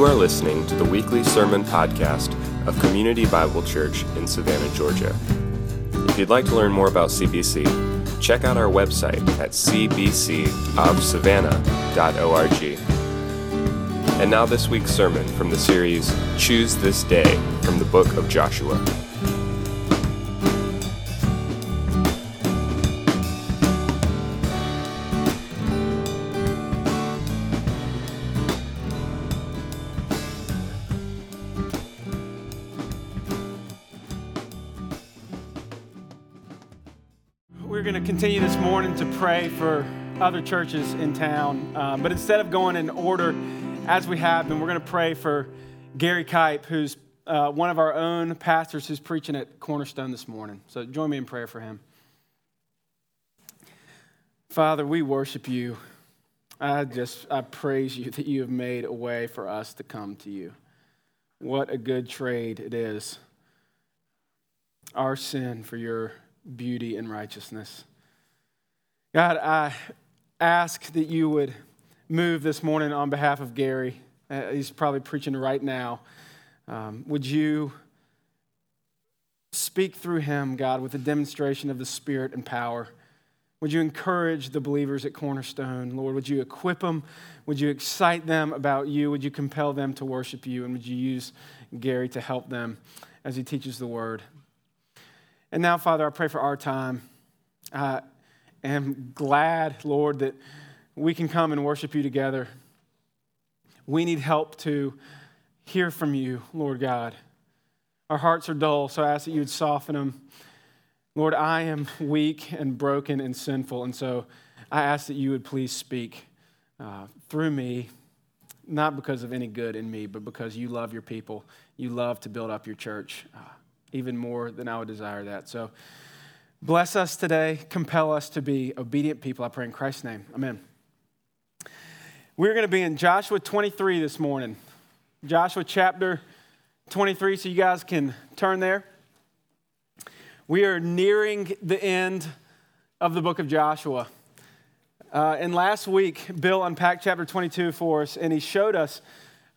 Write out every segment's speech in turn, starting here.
You are listening to the weekly sermon podcast of Community Bible Church in Savannah, Georgia. If you'd like to learn more about CBC, check out our website at cbcofsavannah.org. And now, this week's sermon from the series Choose This Day from the book of Joshua. Pray for other churches in town. Um, but instead of going in order as we have been, we're going to pray for Gary Kipe, who's uh, one of our own pastors who's preaching at Cornerstone this morning. So join me in prayer for him. Father, we worship you. I just I praise you that you have made a way for us to come to you. What a good trade it is. Our sin for your beauty and righteousness. God, I ask that you would move this morning on behalf of Gary. Uh, he's probably preaching right now. Um, would you speak through him, God, with a demonstration of the Spirit and power? Would you encourage the believers at Cornerstone? Lord, would you equip them? Would you excite them about you? Would you compel them to worship you? And would you use Gary to help them as he teaches the word? And now, Father, I pray for our time. I am glad, Lord, that we can come and worship you together. We need help to hear from you, Lord God. Our hearts are dull, so I ask that you would soften them. Lord, I am weak and broken and sinful, and so I ask that you would please speak uh, through me, not because of any good in me, but because you love your people. You love to build up your church. Uh, even more than I would desire that. So bless us today, compel us to be obedient people. I pray in Christ's name. Amen. We're going to be in Joshua 23 this morning. Joshua chapter 23, so you guys can turn there. We are nearing the end of the book of Joshua. Uh, and last week, Bill unpacked chapter 22 for us, and he showed us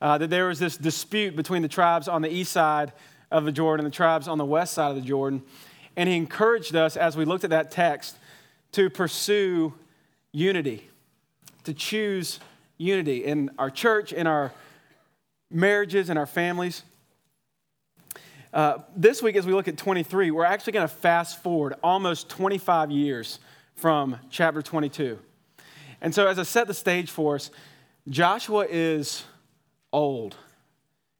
uh, that there was this dispute between the tribes on the east side of the Jordan, and the tribes on the west side of the Jordan. And he encouraged us as we looked at that text to pursue unity, to choose unity in our church, in our marriages, in our families. Uh, this week, as we look at 23, we're actually going to fast forward almost 25 years from chapter 22. And so, as I set the stage for us, Joshua is old.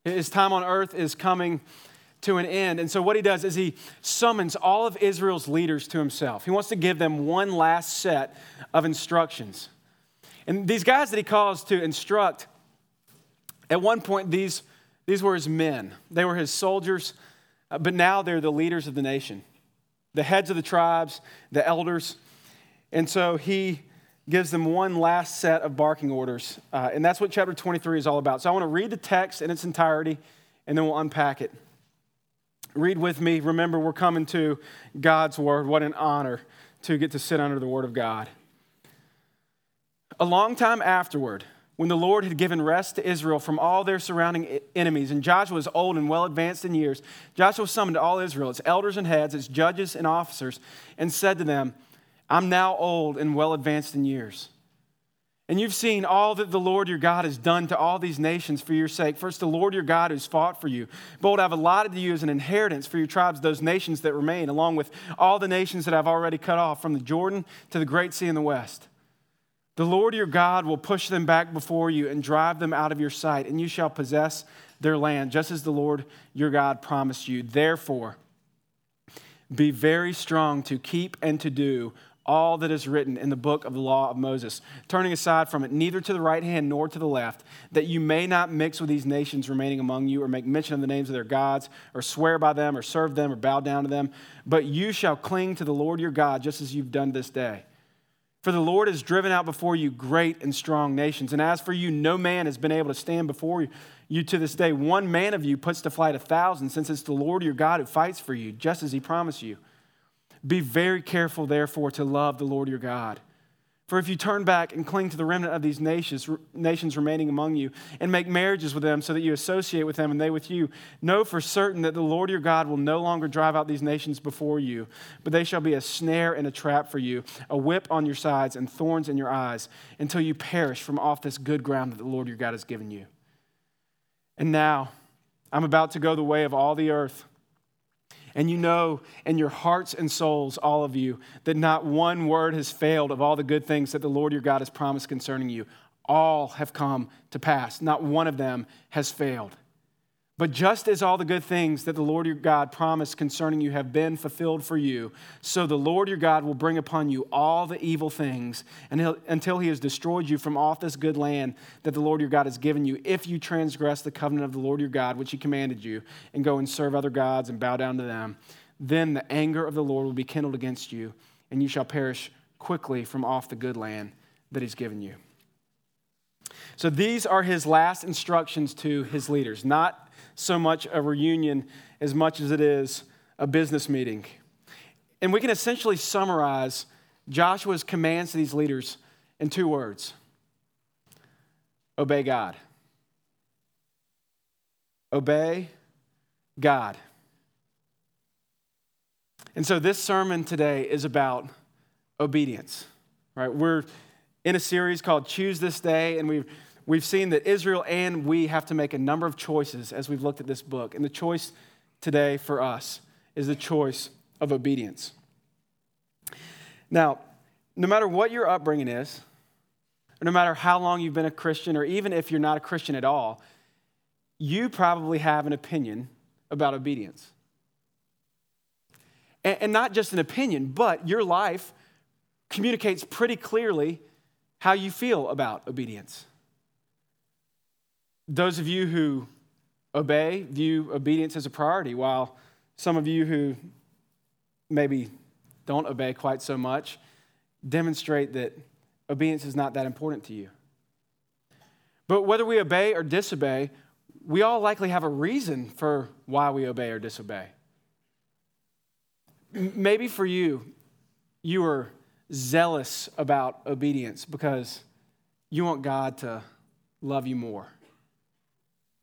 His time on earth is coming to an end. And so, what he does is he summons all of Israel's leaders to himself. He wants to give them one last set of instructions. And these guys that he calls to instruct, at one point, these, these were his men, they were his soldiers, uh, but now they're the leaders of the nation, the heads of the tribes, the elders. And so, he gives them one last set of barking orders. Uh, and that's what chapter 23 is all about. So, I want to read the text in its entirety, and then we'll unpack it. Read with me. Remember, we're coming to God's word. What an honor to get to sit under the word of God. A long time afterward, when the Lord had given rest to Israel from all their surrounding enemies, and Joshua was old and well advanced in years, Joshua summoned all Israel, its elders and heads, its judges and officers, and said to them, I'm now old and well advanced in years. And you've seen all that the Lord your God has done to all these nations for your sake. First, the Lord your God who's fought for you. Behold, I've allotted to you as an inheritance for your tribes those nations that remain, along with all the nations that I've already cut off, from the Jordan to the great sea in the west. The Lord your God will push them back before you and drive them out of your sight, and you shall possess their land, just as the Lord your God promised you. Therefore, be very strong to keep and to do all that is written in the book of the law of Moses, turning aside from it, neither to the right hand nor to the left, that you may not mix with these nations remaining among you, or make mention of the names of their gods, or swear by them, or serve them, or bow down to them. But you shall cling to the Lord your God, just as you've done this day. For the Lord has driven out before you great and strong nations. And as for you, no man has been able to stand before you to this day. One man of you puts to flight a thousand, since it's the Lord your God who fights for you, just as he promised you. Be very careful, therefore, to love the Lord your God. For if you turn back and cling to the remnant of these nations, nations remaining among you, and make marriages with them so that you associate with them and they with you, know for certain that the Lord your God will no longer drive out these nations before you, but they shall be a snare and a trap for you, a whip on your sides and thorns in your eyes, until you perish from off this good ground that the Lord your God has given you. And now I'm about to go the way of all the earth. And you know in your hearts and souls, all of you, that not one word has failed of all the good things that the Lord your God has promised concerning you. All have come to pass, not one of them has failed. But just as all the good things that the Lord your God promised concerning you have been fulfilled for you, so the Lord your God will bring upon you all the evil things until he has destroyed you from off this good land that the Lord your God has given you, if you transgress the covenant of the Lord your God, which he commanded you, and go and serve other gods and bow down to them. Then the anger of the Lord will be kindled against you, and you shall perish quickly from off the good land that he's given you. So these are his last instructions to his leaders, not so much a reunion as much as it is a business meeting. And we can essentially summarize Joshua's commands to these leaders in two words obey God. Obey God. And so this sermon today is about obedience, right? We're in a series called Choose This Day, and we've we've seen that Israel and we have to make a number of choices as we've looked at this book. And the choice today for us is the choice of obedience. Now, no matter what your upbringing is, no matter how long you've been a Christian, or even if you're not a Christian at all, you probably have an opinion about obedience. And, not just an opinion, but your life communicates pretty clearly how you feel about obedience. Those of you who obey view obedience as a priority, while some of you who maybe don't obey quite so much demonstrate that obedience is not that important to you. But whether we obey or disobey, we all likely have a reason for why we obey or disobey. Maybe for you, you are zealous about obedience because you want God to love you more.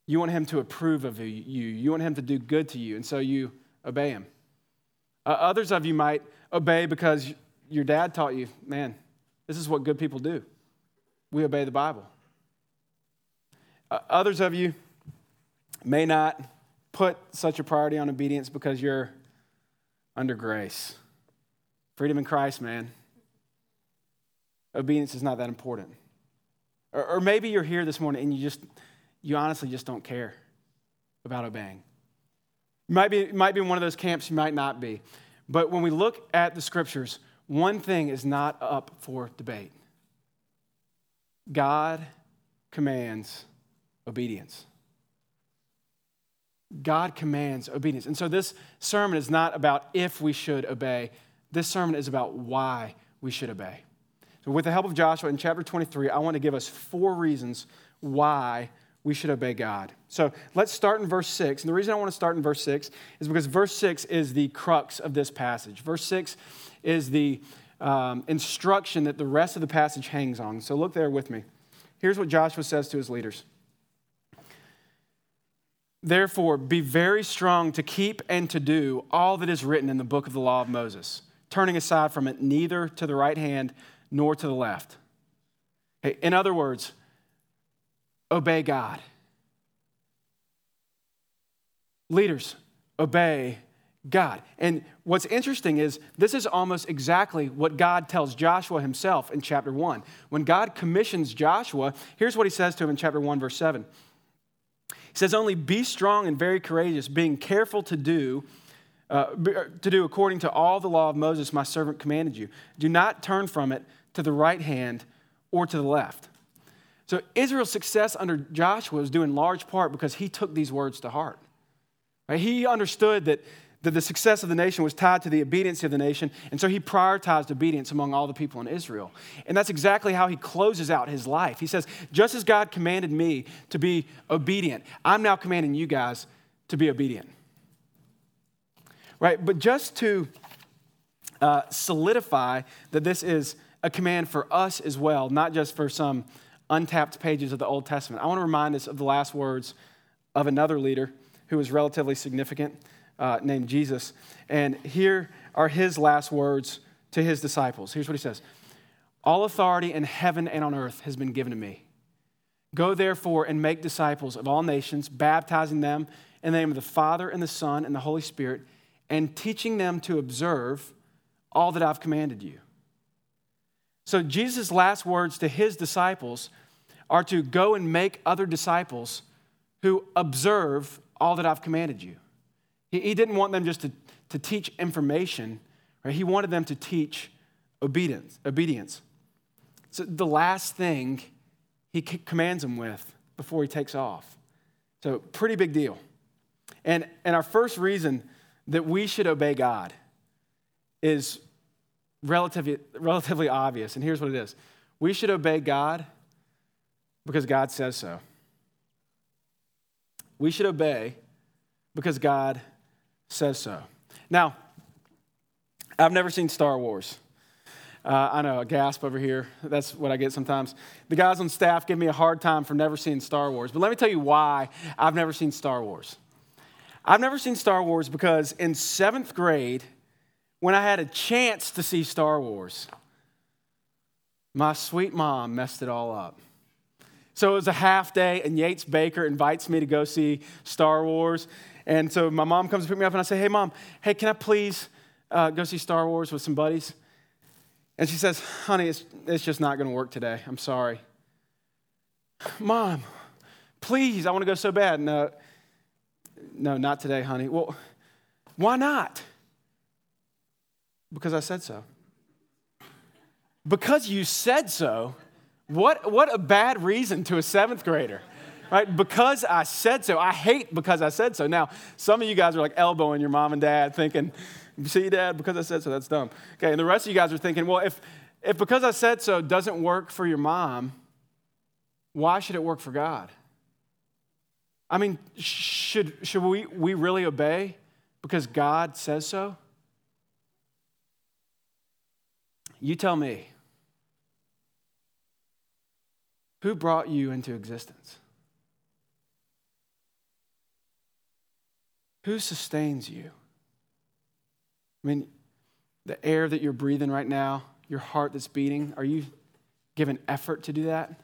You want him to approve of you. You want him to do good to you, and so you obey him. Uh, others of you might obey because your dad taught you, man, this is what good people do. We obey the Bible. Uh, others of you may not put such a priority on obedience because you're under grace. Freedom in Christ, man. Obedience is not that important. Or, or maybe you're here this morning and you just you honestly just don't care about obeying. You might be, might be in one of those camps, you might not be. But when we look at the scriptures, one thing is not up for debate God commands obedience. God commands obedience. And so this sermon is not about if we should obey, this sermon is about why we should obey. So, with the help of Joshua in chapter 23, I want to give us four reasons why we should obey God. So let's start in verse 6. And the reason I want to start in verse 6 is because verse 6 is the crux of this passage. Verse 6 is the um, instruction that the rest of the passage hangs on. So look there with me. Here's what Joshua says to his leaders Therefore, be very strong to keep and to do all that is written in the book of the law of Moses, turning aside from it neither to the right hand nor to the left. In other words, obey God. Leaders, obey God. And what's interesting is this is almost exactly what God tells Joshua himself in chapter 1. When God commissions Joshua, here's what he says to him in chapter 1, verse 7. He says, Only be strong and very courageous, being careful to do. Uh, to do according to all the law of Moses, my servant commanded you. Do not turn from it to the right hand or to the left so Israel's success under Joshua was due in large part because he took these words to heart. Right? He understood that, that the success of the nation was tied to the obedience of the nation, and so he prioritized obedience among all the people in Israel. And that's exactly how he closes out his life. He says, Just as God commanded me to be obedient, I'm now commanding you guys to be obedient. Right? But just to uh, solidify that this is a command for us as well, not just for some untapped pages of the Old Testament. I want to remind us of the last words of another leader who was relatively significant, uh, named Jesus. And here are his last words to his disciples. Here's what he says All authority in heaven and on earth has been given to me. Go therefore and make disciples of all nations, baptizing them in the name of the Father and the Son and the Holy Spirit, and teaching them to observe all that I've commanded you. So, Jesus' last words to his disciples are to go and make other disciples who observe all that I've commanded you. He, he didn't want them just to, to teach information, right? He wanted them to teach obedience. obedience. So, the last thing he commands them with before he takes off. So, pretty big deal. And, and our first reason that we should obey God is relatively, relatively obvious. And here's what it is we should obey God because God says so. We should obey because God says so. Now, I've never seen Star Wars. Uh, I know, a gasp over here. That's what I get sometimes. The guys on staff give me a hard time for never seeing Star Wars. But let me tell you why I've never seen Star Wars. I've never seen Star Wars because in seventh grade, when I had a chance to see Star Wars, my sweet mom messed it all up. So it was a half day, and Yates Baker invites me to go see Star Wars. And so my mom comes to pick me up, and I say, Hey, mom, hey, can I please uh, go see Star Wars with some buddies? And she says, Honey, it's, it's just not going to work today. I'm sorry. Mom, please, I want to go so bad. No, no, not today, honey. Well, why not? Because I said so. Because you said so, what, what a bad reason to a seventh grader, right? Because I said so. I hate because I said so. Now, some of you guys are like elbowing your mom and dad, thinking, see, dad, because I said so, that's dumb. Okay, and the rest of you guys are thinking, well, if, if because I said so doesn't work for your mom, why should it work for God? I mean, should, should we, we really obey because God says so? You tell me. Who brought you into existence? Who sustains you? I mean, the air that you're breathing right now, your heart that's beating, are you giving effort to do that?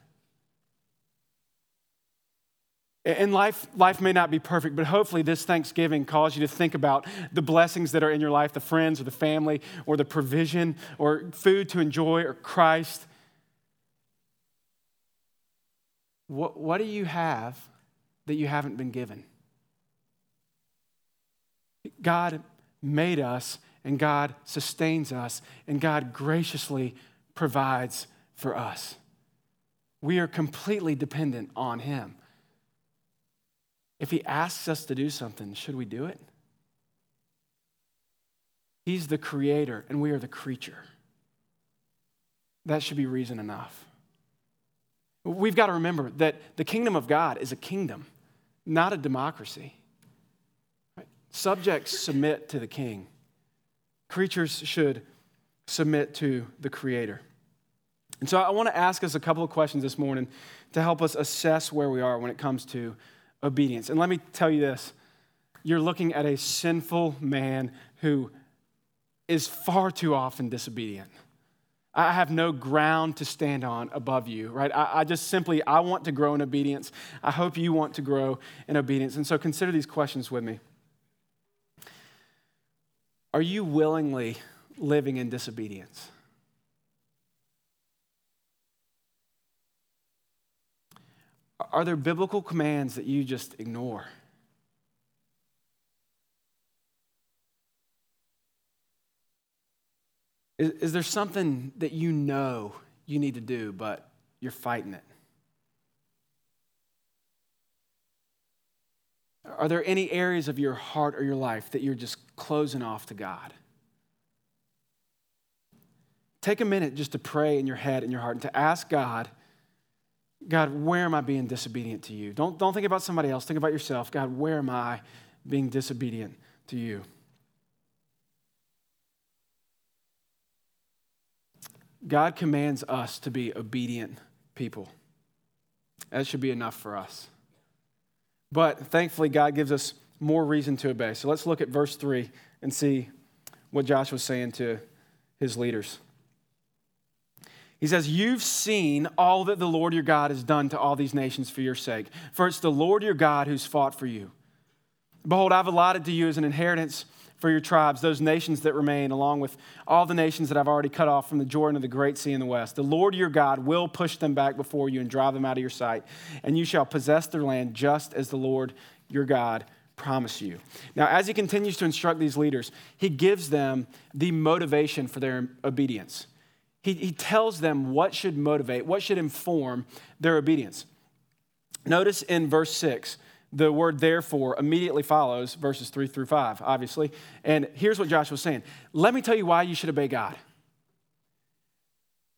And life, life may not be perfect, but hopefully this Thanksgiving calls you to think about the blessings that are in your life the friends or the family or the provision or food to enjoy or Christ. What, what do you have that you haven't been given? God made us and God sustains us and God graciously provides for us. We are completely dependent on Him. If He asks us to do something, should we do it? He's the creator and we are the creature. That should be reason enough. We've got to remember that the kingdom of God is a kingdom, not a democracy. Subjects submit to the king, creatures should submit to the creator. And so I want to ask us a couple of questions this morning to help us assess where we are when it comes to obedience. And let me tell you this you're looking at a sinful man who is far too often disobedient. I have no ground to stand on above you, right? I, I, just simply, I want to grow in obedience. I hope you want to grow in obedience. And so consider these questions with me. Are you willingly living in disobedience? Are there biblical commands that you just ignore? Is, is there something that you know you need to do, but you're fighting it? Are there any areas of your heart or your life that you're just closing off to God? Take a minute just to pray in your head and your heart and to ask God God, where am I being disobedient to you? Don't, don't think about somebody else. Think about yourself. God, where am I being disobedient to you? God commands us to be obedient people. That should be enough for us. But thankfully, God gives us more reason to obey. So let's look at verse 3 and see what Joshua was saying to his leaders. He says, You've seen all that the Lord your God has done to all these nations for your sake. For it's the Lord your God who's fought for you. Behold, I've allotted to you as an inheritance for your tribes, those nations that remain, along with all the nations that I've already cut off from the Jordan to the great sea in the west. The Lord your God will push them back before you and drive them out of your sight, and you shall possess their land just as the Lord your God promised you. Now, as he continues to instruct these leaders, he gives them the motivation for their obedience. He, he tells them what should motivate, what should inform their obedience. Notice in verse 6, the word therefore immediately follows verses 3 through 5, obviously. And here's what Joshua's saying Let me tell you why you should obey God.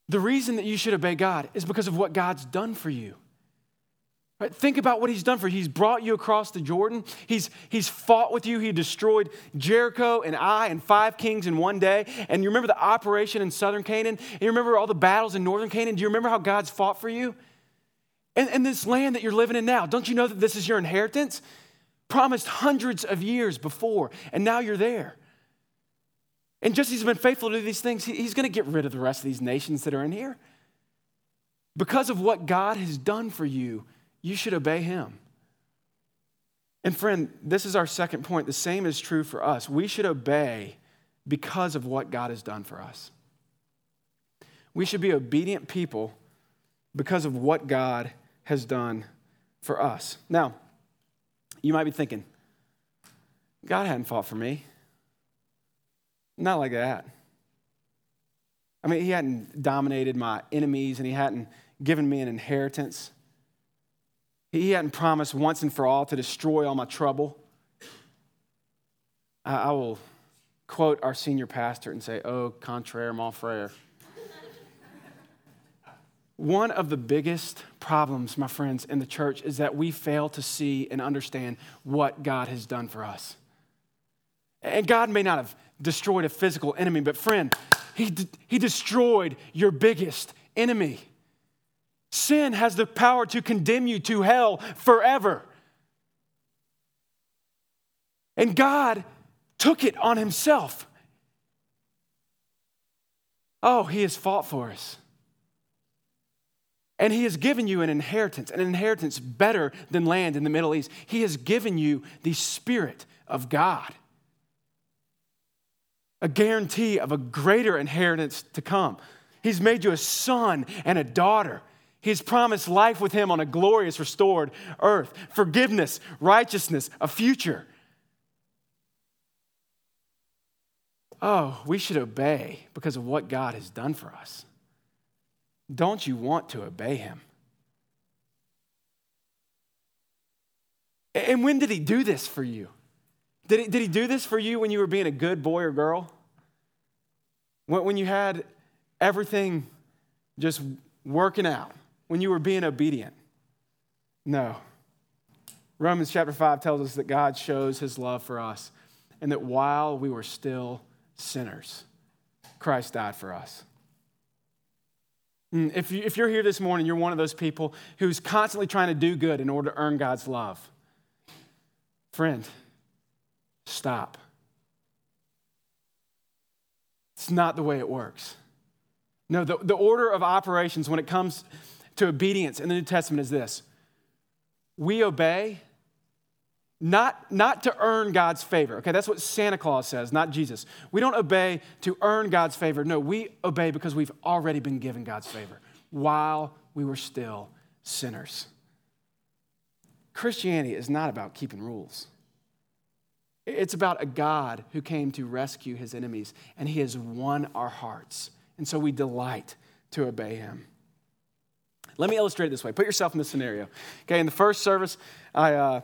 The reason that you should obey God is because of what God's done for you. Right? Think about what he's done for you. He's brought you across the Jordan. He's, he's fought with you. He destroyed Jericho and Ai and five kings in one day. And you remember the operation in southern Canaan? And you remember all the battles in northern Canaan? Do you remember how God's fought for you? And, and this land that you're living in now, don't you know that this is your inheritance? Promised hundreds of years before, and now you're there. And just as he's been faithful to these things, he's going to get rid of the rest of these nations that are in here. Because of what God has done for you, you should obey him. And friend, this is our second point. The same is true for us. We should obey because of what God has done for us. We should be obedient people because of what God has done for us. Now, you might be thinking, God hadn't fought for me. Not like that. I mean, He hadn't dominated my enemies and He hadn't given me an inheritance. He hadn't promised once and for all to destroy all my trouble. I will quote our senior pastor and say, Oh, contraire, mon frere. One of the biggest problems, my friends, in the church is that we fail to see and understand what God has done for us. And God may not have destroyed a physical enemy, but friend, He, he destroyed your biggest enemy. Sin has the power to condemn you to hell forever. And God took it on Himself. Oh, He has fought for us. And he has given you an inheritance, an inheritance better than land in the Middle East. He has given you the Spirit of God, a guarantee of a greater inheritance to come. He's made you a son and a daughter. He's promised life with him on a glorious, restored earth, forgiveness, righteousness, a future. Oh, we should obey because of what God has done for us. Don't you want to obey him? And when did he do this for you? Did he, did he do this for you when you were being a good boy or girl? When, when you had everything just working out? When you were being obedient? No. Romans chapter 5 tells us that God shows his love for us and that while we were still sinners, Christ died for us. Mm, if, you, if you're here this morning, you're one of those people who's constantly trying to do good in order to earn God's love. Friend, stop. It's not the way it works. No, the, the order of operations when it comes to obedience in the New Testament is this we obey not, not to earn God's favor. Okay, that's what Santa Claus says, not Jesus. We don't obey to earn God's favor. No, we obey because we've already been given God's favor while we were still sinners. Christianity is not about keeping rules. It's about a God who came to rescue his enemies, and he has won our hearts. And so we delight to obey him. Let me illustrate it this way. Put yourself in this scenario. Okay, in the first service, I. Uh,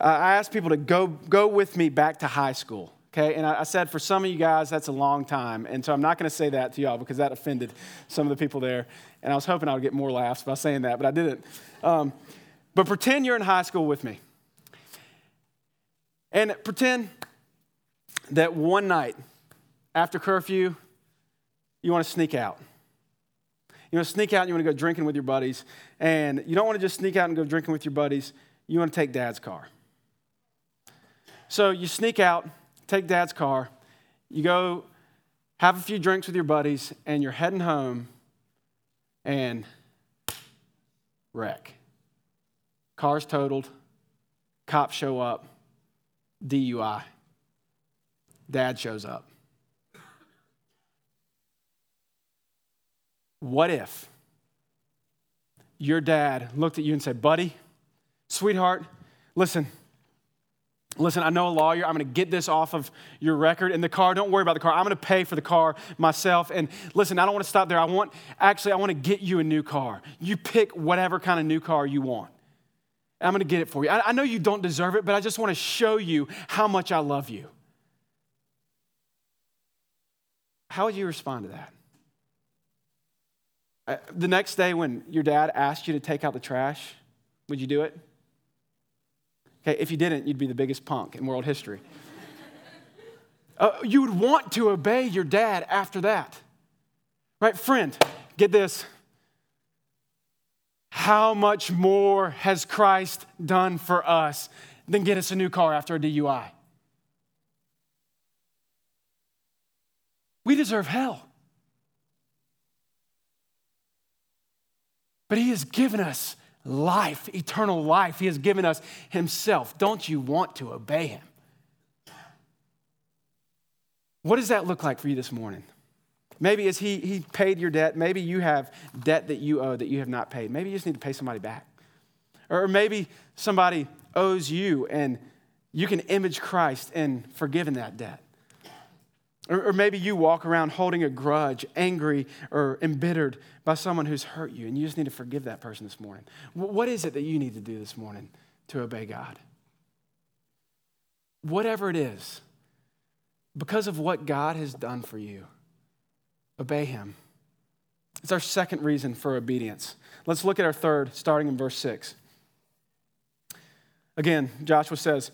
uh, I asked people to go, go with me back to high school. Okay, and I, I said for some of you guys, that's a long time. And so I'm not going to say that to y'all because that offended some of the people there. And I was hoping I would get more laughs by saying that, but I didn't. Um, but pretend you're in high school with me. And pretend that one night after curfew, you want to sneak out. You want to sneak out and you want to go drinking with your buddies. And you don't want to just sneak out and go drinking with your buddies. You want to take dad's car. So you sneak out, take dad's car, you go have a few drinks with your buddies, and you're heading home and wreck. Car's totaled, cops show up, DUI. Dad shows up. What if your dad looked at you and said, Buddy, sweetheart, listen, Listen, I know a lawyer. I'm going to get this off of your record in the car. Don't worry about the car. I'm going to pay for the car myself. And listen, I don't want to stop there. I want, actually, I want to get you a new car. You pick whatever kind of new car you want. I'm going to get it for you. I, I know you don't deserve it, but I just want to show you how much I love you. How would you respond to that? Uh, the next day, when your dad asked you to take out the trash, would you do it? Okay, if you didn't, you'd be the biggest punk in world history. uh, you would want to obey your dad after that. Right, friend, get this. How much more has Christ done for us than get us a new car after a DUI? We deserve hell. But He has given us life, eternal life. He has given us Himself. Don't you want to obey Him? What does that look like for you this morning? Maybe as he, he paid your debt, maybe you have debt that you owe that you have not paid. Maybe you just need to pay somebody back. Or maybe somebody owes you and you can image Christ in forgiving that debt. Or, or maybe you walk around holding a grudge, angry or embittered by someone who's hurt you, and you just need to forgive that person this morning. What is it that you need to do this morning to obey God? Whatever it is, because of what God has done for you, obey Him. It's our second reason for obedience. Let's look at our third, starting in verse 6. Again, Joshua says,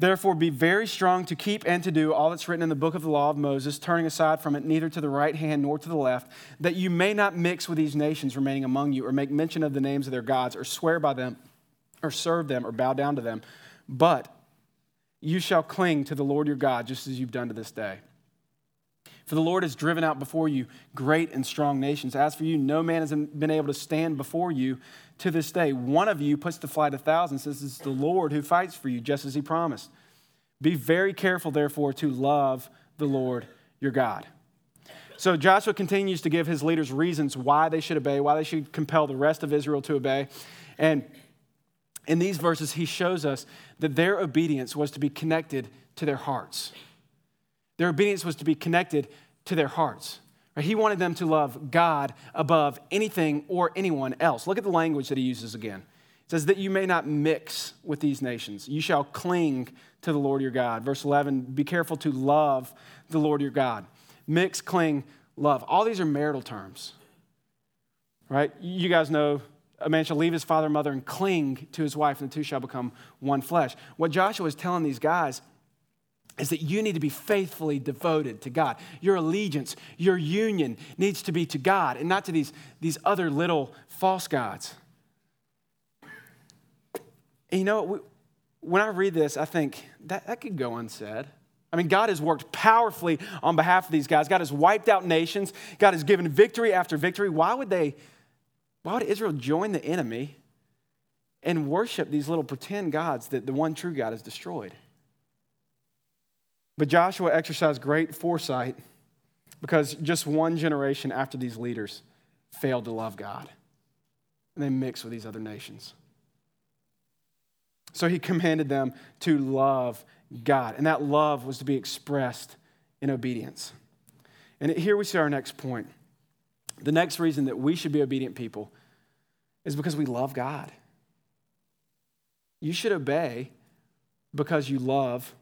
Therefore, be very strong to keep and to do all that's written in the book of the law of Moses, turning aside from it neither to the right hand nor to the left, that you may not mix with these nations remaining among you, or make mention of the names of their gods, or swear by them, or serve them, or bow down to them. But you shall cling to the Lord your God, just as you've done to this day. For the Lord has driven out before you great and strong nations. As for you, no man has been able to stand before you to this day. One of you puts to flight a thousand, says it's the Lord who fights for you, just as he promised. Be very careful, therefore, to love the Lord your God. So Joshua continues to give his leaders reasons why they should obey, why they should compel the rest of Israel to obey. And in these verses, he shows us that their obedience was to be connected to their hearts. Their obedience was to be connected to their hearts. He wanted them to love God above anything or anyone else. Look at the language that he uses again. It says that you may not mix with these nations. You shall cling to the Lord your God. Verse 11, be careful to love the Lord your God. Mix, cling, love. All these are marital terms, right? You guys know a man shall leave his father and mother and cling to his wife, and the two shall become one flesh. What Joshua is telling these guys is that you need to be faithfully devoted to God. Your allegiance, your union needs to be to God and not to these, these other little false gods. And you know, when I read this, I think that, that could go unsaid. I mean, God has worked powerfully on behalf of these guys. God has wiped out nations. God has given victory after victory. Why would they, why would Israel join the enemy and worship these little pretend gods that the one true God has destroyed? But Joshua exercised great foresight because just one generation after these leaders failed to love God. And they mixed with these other nations. So he commanded them to love God. And that love was to be expressed in obedience. And here we see our next point. The next reason that we should be obedient people is because we love God. You should obey because you love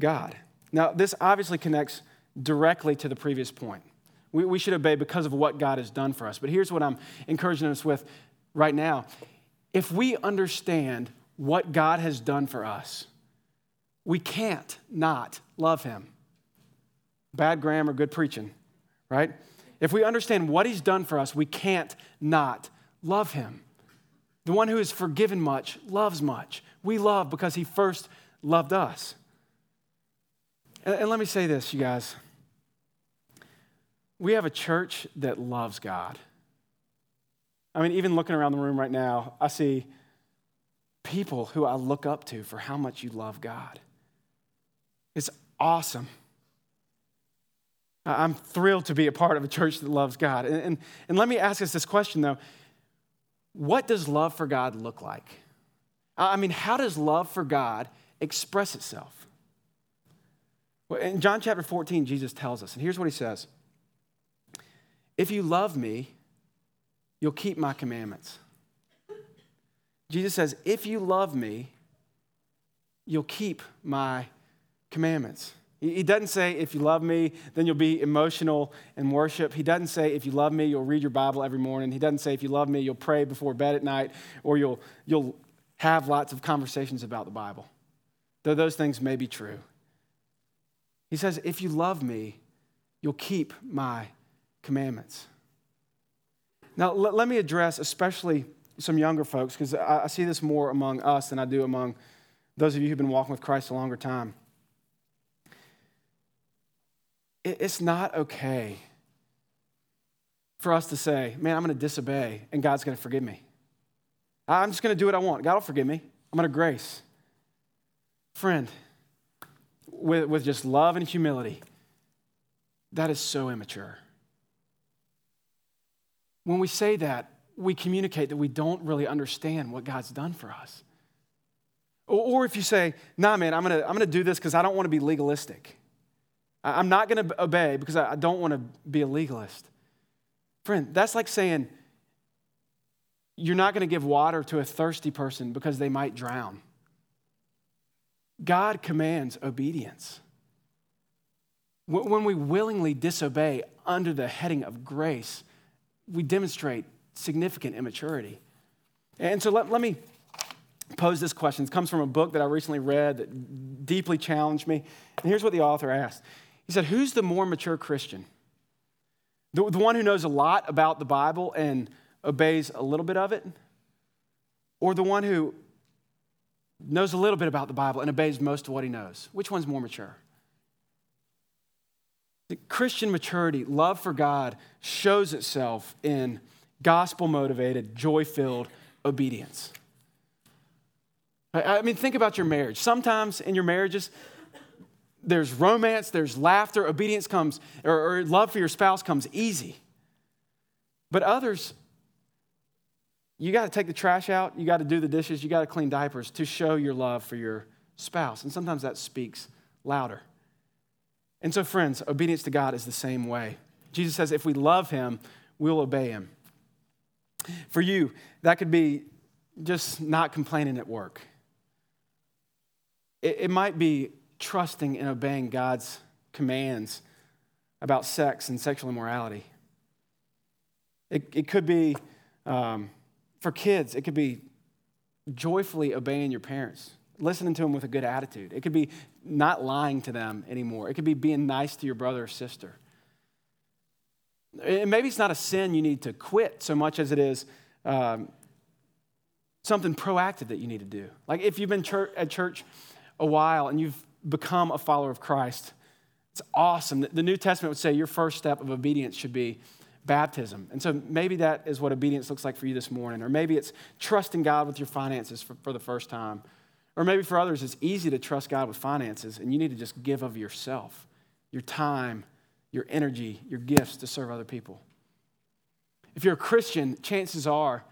God. Now, this obviously connects directly to the previous point. We, we should obey because of what God has done for us. But here's what I'm encouraging us with right now. If we understand what God has done for us, we can't not love Him. Bad grammar, good preaching, right? If we understand what he's done for us, we can't not love him. The one who has forgiven much loves much. We love because he first loved us. And, and let me say this, you guys. We have a church that loves God. I mean, even looking around the room right now, I see people who I look up to for how much you love God. It's awesome. I'm thrilled to be a part of a church that loves God. And, and, and let me ask us this question, though What does love for God look like? I mean, how does love for God express itself? In John chapter 14, Jesus tells us, and here's what he says If you love me, you'll keep my commandments. Jesus says, If you love me, you'll keep my commandments. He doesn't say, if you love me, then you'll be emotional in worship. He doesn't say, if you love me, you'll read your Bible every morning. He doesn't say, if you love me, you'll pray before bed at night or you'll, you'll have lots of conversations about the Bible. Though those things may be true. He says, if you love me, you'll keep my commandments. Now, let, let me address especially some younger folks because I, I see this more among us than I do among those of you who've been walking with Christ a longer time it's not okay for us to say, man, I'm going to disobey and God's going to forgive me. I'm just going to do what I want. God will forgive me. I'm going to grace. Friend, with, with just love and humility, that is so immature. When we say that, we communicate that we don't really understand what God's done for us. Or, or if you say, nah, man, I'm to I'm to do this because I don't want to be legalistic. I'm not to obey because I don't want to be a legalist. Friend, that's like saying you're not to give water to a thirsty person because they might drown. God commands obedience. When we willingly disobey under the heading of grace, we demonstrate significant immaturity. And so let, let me pose this question. It comes from a book that I recently read that deeply challenged me. And here's what the author asked he said, Who's the more mature Christian? The, the one who knows a lot about the Bible and obeys a little bit of it? Or the one who knows a little bit about the Bible and obeys most of what he knows? Which one's more mature? The Christian maturity, love for God, shows itself in gospel motivated, joy filled obedience. I mean, think about your marriage. Sometimes in your marriages, there's romance, there's laughter, obedience comes, or, or love for your spouse comes easy. But others, you got to take the trash out, you got to do the dishes, you got to clean diapers to show your love for your spouse. And sometimes that speaks louder. And so, friends, obedience to God is the same way. Jesus says, if we love him, we'll obey him. For you, that could be just not complaining at work. It, it might be trusting and obeying God's commands about sex and sexual immorality. It, it could be, um, for kids, it could be joyfully obeying your parents, listening to them with a good attitude. It could be not lying to them anymore. It could be being nice to your brother or sister. And maybe it's not a sin you need to quit so much as it is um, something proactive that you need to do. Like if you've been at church a while and you've become a follower of Christ. It's awesome. The New Testament would say your first step of obedience should be baptism. And so maybe that is what obedience looks like for you this morning. Or maybe it's trusting God with your finances for, for the first time. Or maybe for others, it's easy to trust God with finances and you need to just give of yourself, your time, your energy, your gifts to serve other people. If you're a Christian, chances are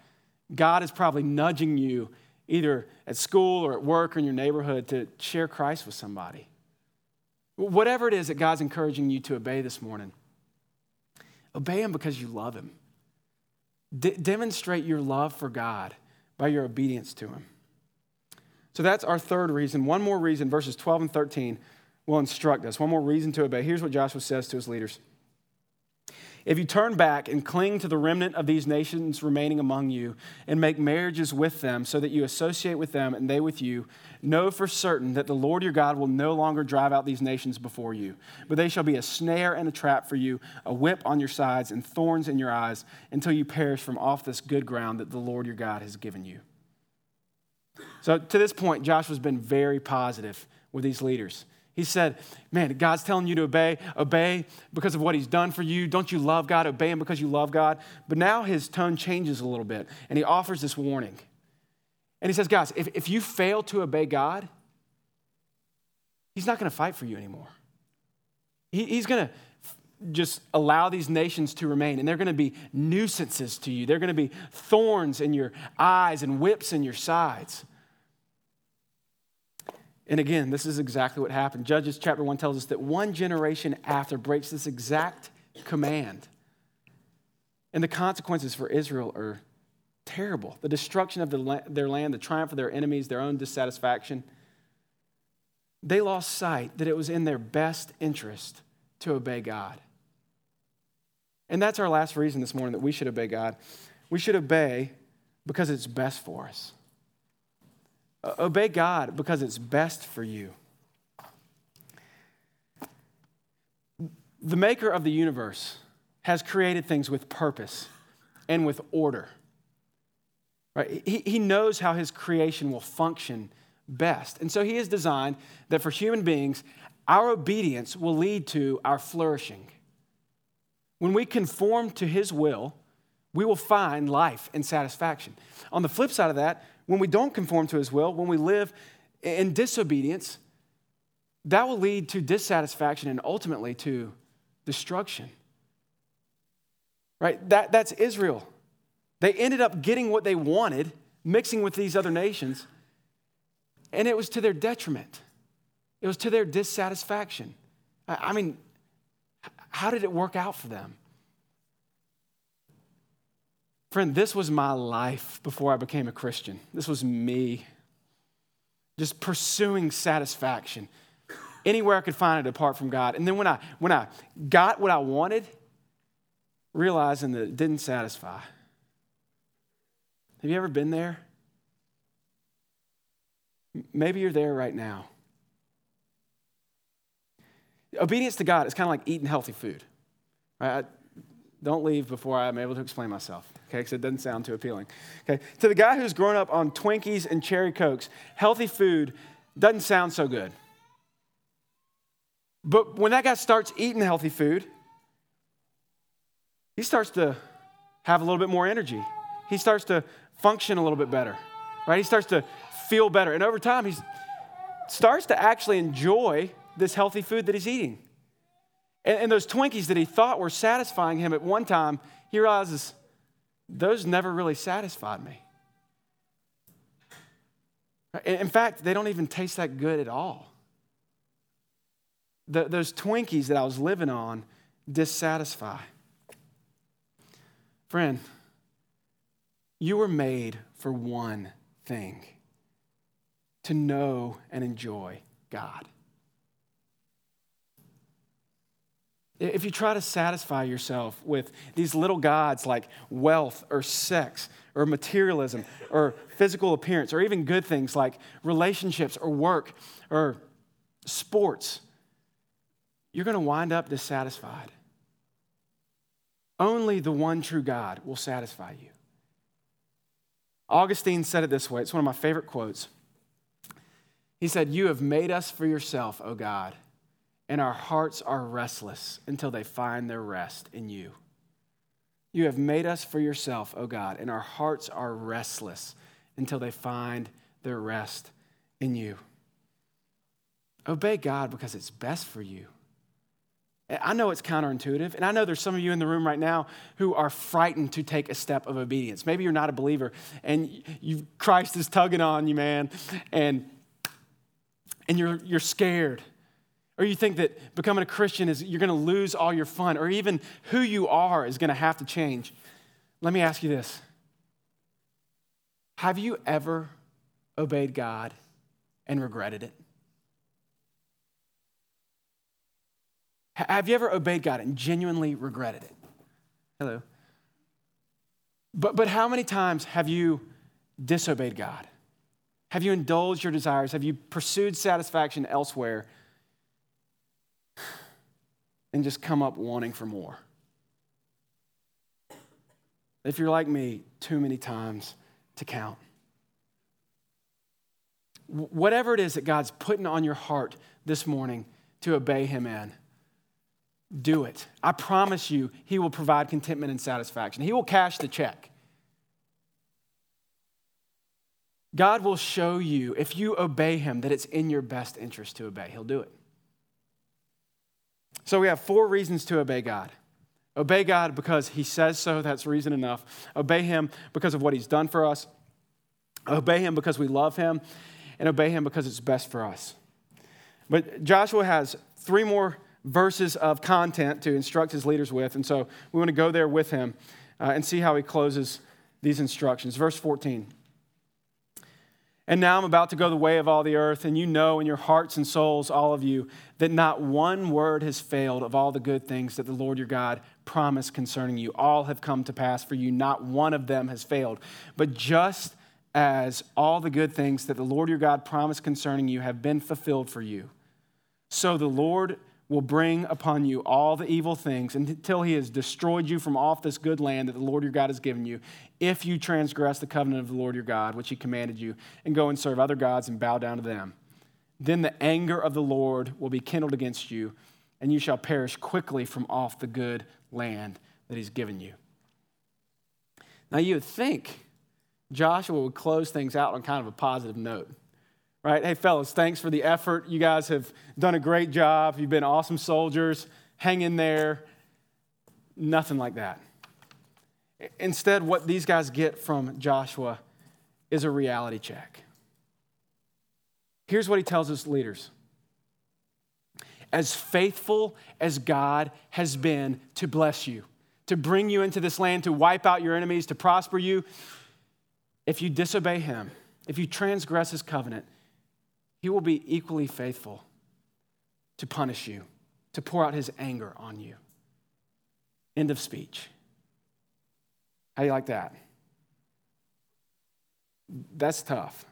God is probably nudging you either at school or at work or in your neighborhood to share Christ with somebody. Whatever it is that God's encouraging you to obey this morning, obey Him because you love Him. De- demonstrate your love for God by your obedience to Him. So that's our third reason. One more reason, verses 12 and 13 will instruct us. One more reason to obey. Here's what Joshua says to his leaders If you turn back and cling to the remnant of these nations remaining among you and make marriages with them so that you associate with them and they with you, know for certain that the Lord your God will no longer drive out these nations before you, but they shall be a snare and a trap for you, a whip on your sides and thorns in your eyes until you perish from off this good ground that the Lord your God has given you. So to this point, Joshua's been very positive with these leaders. He said, Man, God's telling you to obey. Obey because of what He's done for you. Don't you love God? Obey Him because you love God. But now his tone changes a little bit, and he offers this warning. And he says, Guys, if, if you fail to obey God, He's not going to fight for you anymore. He, he's going to just allow these nations to remain, and they're going to be nuisances to you. They're going to be thorns in your eyes and whips in your sides. And again, this is exactly what happened. Judges chapter 1 tells us that one generation after breaks this exact command. And the consequences for Israel are terrible the destruction of the, their land, the triumph of their enemies, their own dissatisfaction. They lost sight that it was in their best interest to obey God. And that's our last reason this morning that we should obey God. We should obey because it's best for us. Obey God because it's best for you. The maker of the universe has created things with purpose and with order. Right? He, he knows how his creation will function best. And so he has designed that for human beings, our obedience will lead to our flourishing. When we conform to his will, we will find life and satisfaction. On the flip side of that, when we don't conform to his will, when we live in disobedience, that will lead to dissatisfaction and ultimately to destruction. Right? That, that's Israel. They ended up getting what they wanted, mixing with these other nations, and it was to their detriment. It was to their dissatisfaction. I, I mean, how did it work out for them? Friend, this was my life before I became a Christian. This was me. Just pursuing satisfaction anywhere I could find it apart from God. And then when I when I got what I wanted, realizing that it didn't satisfy. Have you ever been there? Maybe you're there right now. Obedience to God is kind of like eating healthy food. Right? Don't leave before I'm able to explain myself, okay? Because it doesn't sound too appealing. Okay, to the guy who's grown up on Twinkies and cherry cokes, healthy food doesn't sound so good. But when that guy starts eating healthy food, he starts to have a little bit more energy. He starts to function a little bit better, right? He starts to feel better. And over time, he starts to actually enjoy this healthy food that he's eating. And, and those Twinkies that he thought were satisfying him at one time, he realizes those never really satisfied me. In fact, they don't even taste that good at all. The, those Twinkies that I was living on dissatisfy. Friend, you were made for one thing to know and enjoy God. If you try to satisfy yourself with these little gods like wealth or sex or materialism or physical appearance or even good things like relationships or work or sports, you're going to wind up dissatisfied. Only the one true God will satisfy you. Augustine said it this way it's one of my favorite quotes. He said, You have made us for yourself, O God and our hearts are restless until they find their rest in you. You have made us for yourself, O God, and our hearts are restless until they find their rest in you. Obey God because it's best for you. I know it's counterintuitive, and I know there's some of you in the room right now who are frightened to take a step of obedience. Maybe you're not a believer, and you, Christ is tugging on you, man, and, and you're, you're scared. Or you think that becoming a Christian is you're going to lose all your fun, or even who you are is going to have to change. Let me ask you this Have you ever obeyed God and regretted it? Have you ever obeyed God and genuinely regretted it? Hello. But, but how many times have you disobeyed God? Have you indulged your desires? Have you pursued satisfaction elsewhere and just come up wanting for more? If you're like me, too many times to count. Whatever it is that God's putting on your heart this morning to obey Him in, do it. I promise you, He will provide contentment and satisfaction. He will cash the check. God will show you, if you obey Him, that it's in your best interest to obey. He'll do it. So we have four reasons to obey God. Obey God because He says so, that's reason enough. Obey Him because of what He's done for us. Obey Him because we love Him. And obey Him because it's best for us. But Joshua has three more verses of content to instruct his leaders with. And so we want to go there with him uh, and see how he closes these instructions. Verse 14. And now I'm about to go the way of all the earth, and you know in your hearts and souls, all of you, that not one word has failed of all the good things that the Lord your God promised concerning you. All have come to pass for you, not one of them has failed. But just as all the good things that the Lord your God promised concerning you have been fulfilled for you, so the Lord will bring upon you all the evil things until he has destroyed you from off this good land that the Lord your God has given you, if you transgress the covenant of the Lord your God, which he commanded you, and go and serve other gods and bow down to them. Then the anger of the Lord will be kindled against you, and you shall perish quickly from off the good land that he's given you. Now you would think Joshua would close things out on kind of a positive note right? Hey, fellas, thanks for the effort. You guys have done a great job. You've been awesome soldiers. Hang in there. Nothing like that. Instead, what these guys get from Joshua is a reality check. Here's what he tells his leaders As faithful as God has been to bless you, to bring you into this land, to wipe out your enemies, to prosper you, if you disobey him, if you transgress his covenant, he will be equally faithful to punish you, to pour out his anger on you. End of speech. How do you like that? That's tough.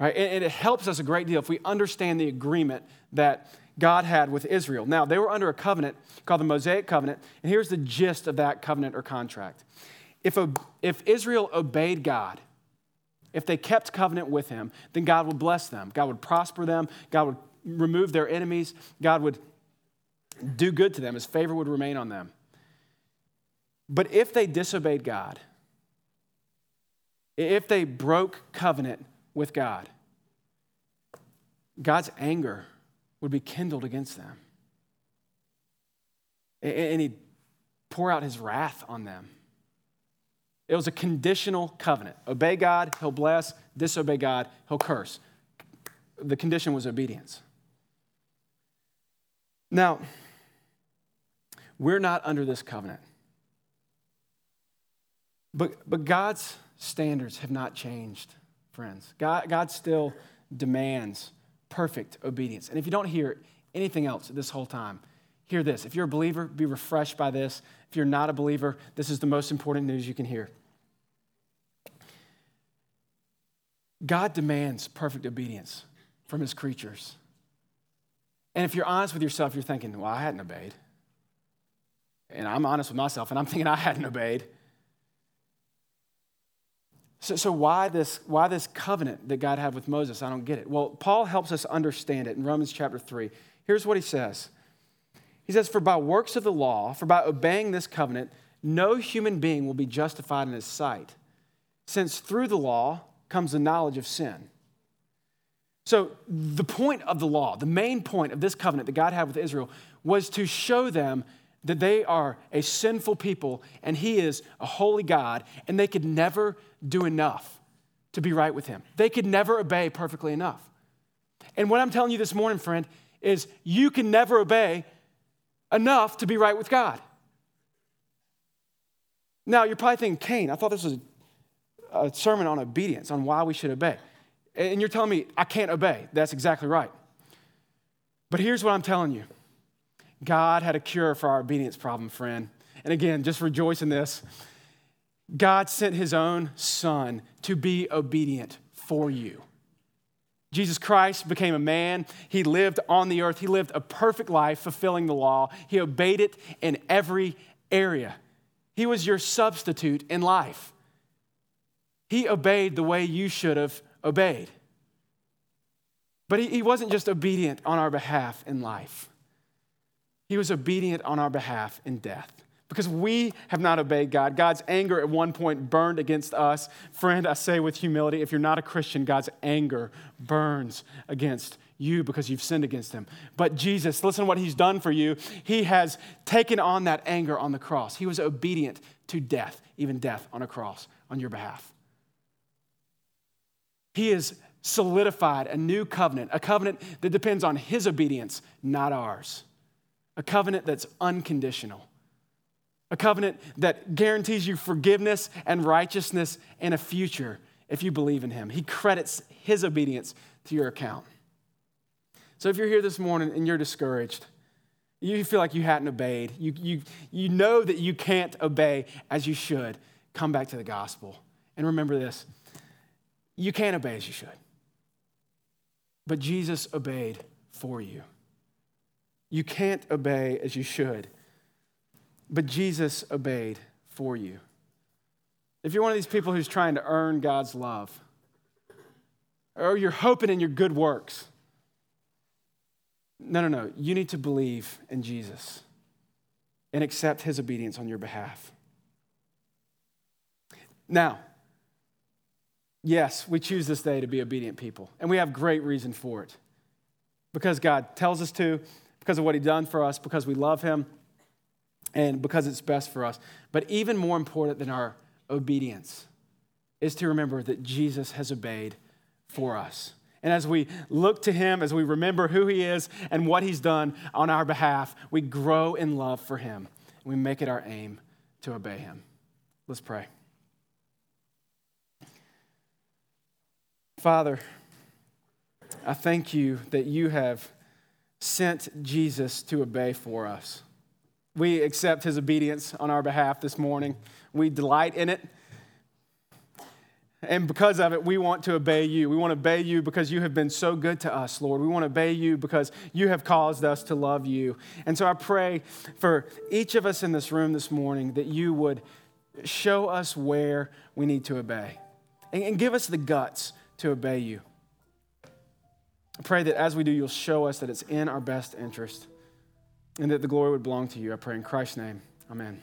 Right? And it helps us a great deal if we understand the agreement that God had with Israel. Now, they were under a covenant called the Mosaic Covenant, and here's the gist of that covenant or contract. If, if Israel obeyed God, if they kept covenant with him, then God would bless them. God would prosper them. God would remove their enemies. God would do good to them. His favor would remain on them. But if they disobeyed God, if they broke covenant with God, God's anger would be kindled against them. And he'd pour out his wrath on them. It was a conditional covenant. Obey God, he'll bless. Disobey God, he'll curse. The condition was obedience. Now, we're not under this covenant. But, but God's standards have not changed, friends. God, God still demands perfect obedience. And if you don't hear anything else this whole time, hear this. If you're a believer, be refreshed by this. If you're not a believer, this is the most important news you can hear. God demands perfect obedience from his creatures. And if you're honest with yourself, you're thinking, well, I hadn't obeyed. And I'm honest with myself, and I'm thinking I hadn't obeyed. So, so why, this, why this covenant that God had with Moses? I don't get it. Well, Paul helps us understand it in Romans chapter 3. Here's what he says He says, For by works of the law, for by obeying this covenant, no human being will be justified in his sight, since through the law, comes the knowledge of sin. So, the point of the law, the main point of this covenant that God had with Israel, was to show them that they are a sinful people and He is a holy God, and they could never do enough to be right with Him. They could never obey perfectly enough. And what I'm telling you this morning, friend, is you can never obey enough to be right with God. Now, you're probably thinking, Cain, I thought this was a sermon on obedience, on why we should obey. And you're telling me I can't obey. That's exactly right. But here's what I'm telling you God had a cure for our obedience problem, friend. and again, just rejoice in this. God sent his own son to be obedient for you. Jesus Christ became a man. He lived on the earth. He lived a perfect life, fulfilling the law. He obeyed it in every area. He was your substitute in life. He obeyed the way you should have obeyed. But he, he wasn't just obedient on our behalf in life, he was obedient on our behalf in death. Because we have not obeyed God. God's anger at one point burned against us. Friend, I say with humility, if you're not a Christian, God's anger burns against you because you've sinned against him. But Jesus, listen to what he's done for you. He has taken on that anger on the cross. He was obedient to death, even death on a cross on your behalf. He has solidified a new covenant, a covenant that depends on his obedience, not ours. A covenant that's unconditional. A covenant that guarantees you forgiveness and righteousness and a future if you believe in him. He credits his obedience to your account. So if you're here this morning and you're discouraged, you feel like you hadn't obeyed, you, you, you know that you can't obey as you should, come back to the gospel. And remember this you can't obey as you should. But Jesus obeyed for you. You can't obey as you should, but Jesus obeyed for you. If you're one of these people who's trying to earn God's love, or you're hoping in your good works, no, no, no. You need to believe in Jesus and accept his obedience on your behalf. Now, Yes, we choose this day to be obedient people, and we have great reason for it. Because God tells us to, because of what He's done for us, because we love Him, and because it's best for us. But even more important than our obedience is to remember that Jesus has obeyed for us. And as we look to Him, as we remember who He is and what He's done on our behalf, we grow in love for Him. We make it our aim to obey Him. Let's pray. Father, I thank you that you have sent Jesus to obey for us. We accept his obedience on our behalf this morning. We delight in it. And because of it, we want to obey you. We want to obey you because you have been so good to us, Lord. We want to obey you because you have caused us to love you. And so I pray for each of us in this room this morning that you would show us where we need to obey and give us the guts to obey you. I pray that as we do, you'll show us that it's in our best interest and that the glory would belong to you. I pray in Christ's name. Amen.